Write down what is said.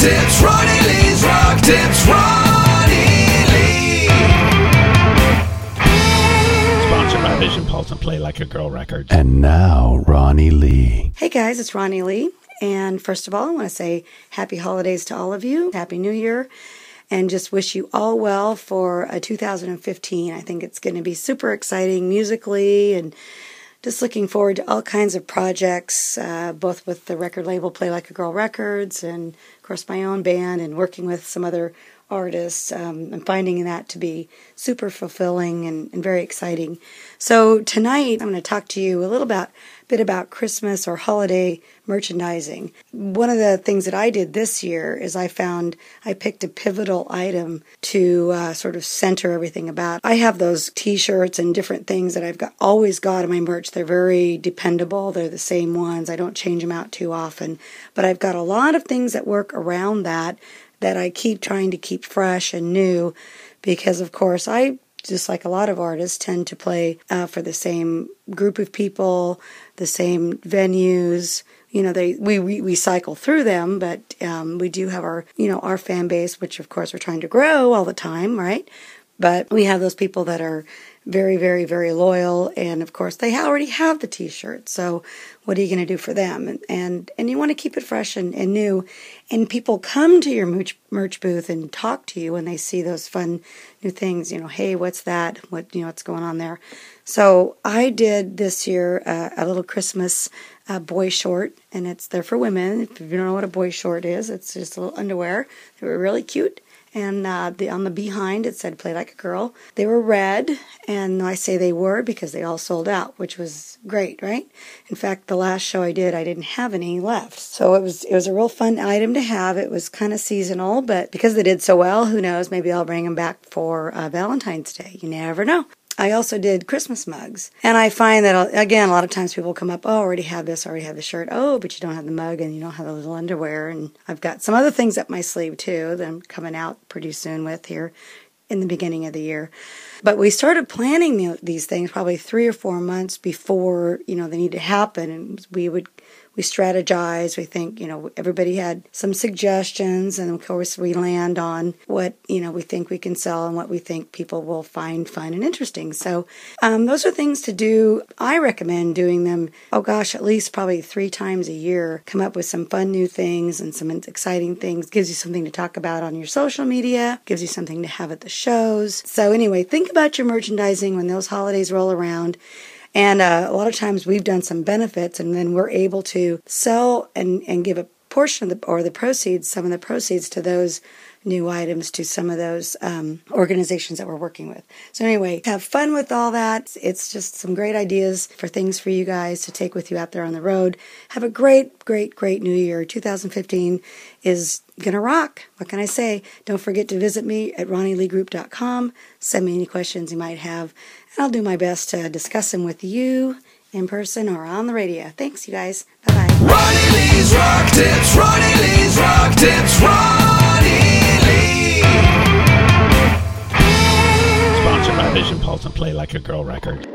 Tips, Ronnie Lee's Rock Tips, Ronnie Lee. Sponsored by Vision Pulse and Play Like a Girl Records. And now, Ronnie Lee. Hey guys, it's Ronnie Lee. And first of all, I want to say happy holidays to all of you. Happy New Year. And just wish you all well for a 2015. I think it's going to be super exciting musically and just looking forward to all kinds of projects, uh, both with the record label Play Like a Girl Records and, of course, my own band and working with some other artists. Um, I'm finding that to be super fulfilling and, and very exciting. So tonight, I'm going to talk to you a little about bit about Christmas or holiday merchandising. One of the things that I did this year is I found I picked a pivotal item to uh, sort of center everything about. I have those T-shirts and different things that I've got always got in my merch. They're very dependable. They're the same ones. I don't change them out too often. But I've got a lot of things that work around that that I keep trying to keep fresh and new because of course I just like a lot of artists, tend to play uh, for the same group of people, the same venues. You know, they we, we, we cycle through them, but um, we do have our you know our fan base, which of course we're trying to grow all the time, right? But we have those people that are very, very, very loyal, and of course they already have the T-shirt. So, what are you going to do for them? And and, and you want to keep it fresh and, and new. And people come to your merch, merch booth and talk to you when they see those fun new things. You know, hey, what's that? What you know, what's going on there? So I did this year uh, a little Christmas uh, boy short, and it's there for women. If you don't know what a boy short is, it's just a little underwear. They were really cute and uh, the, on the behind it said "Play Like a Girl." They were red, and I say they were because they all sold out, which was great, right? In fact, the last show I did, I didn't have any left, so it was it was a real fun item to have. It was kind of seasonal, but because they did so well, who knows? Maybe I'll bring them back for uh, Valentine's Day. You never know. I also did Christmas mugs. And I find that, uh, again, a lot of times people come up, oh, I already have this, I already have the shirt. Oh, but you don't have the mug and you don't have the little underwear. And I've got some other things up my sleeve, too, that I'm coming out pretty soon with here in the beginning of the year. But we started planning these things probably three or four months before, you know, they need to happen. And we would we strategize. We think, you know, everybody had some suggestions, and of course, we land on what, you know, we think we can sell and what we think people will find fun and interesting. So, um, those are things to do. I recommend doing them, oh gosh, at least probably three times a year. Come up with some fun new things and some exciting things. Gives you something to talk about on your social media, gives you something to have at the shows. So, anyway, think about your merchandising when those holidays roll around. And uh, a lot of times we've done some benefits and then we're able to sell and, and give a portion of the, or the proceeds, some of the proceeds to those new items to some of those um, organizations that we're working with. So, anyway, have fun with all that. It's just some great ideas for things for you guys to take with you out there on the road. Have a great, great, great new year. 2015 is going to rock. What can I say? Don't forget to visit me at ronnieleegroup.com. Send me any questions you might have, and I'll do my best to discuss them with you in person or on the radio. Thanks, you guys. Bye bye. Ronnie Lee's Rock Tips, Ronnie Lee's Rock Tips, Ronnie Lee. Sponsored by Vision Pulse and Play Like a Girl Records.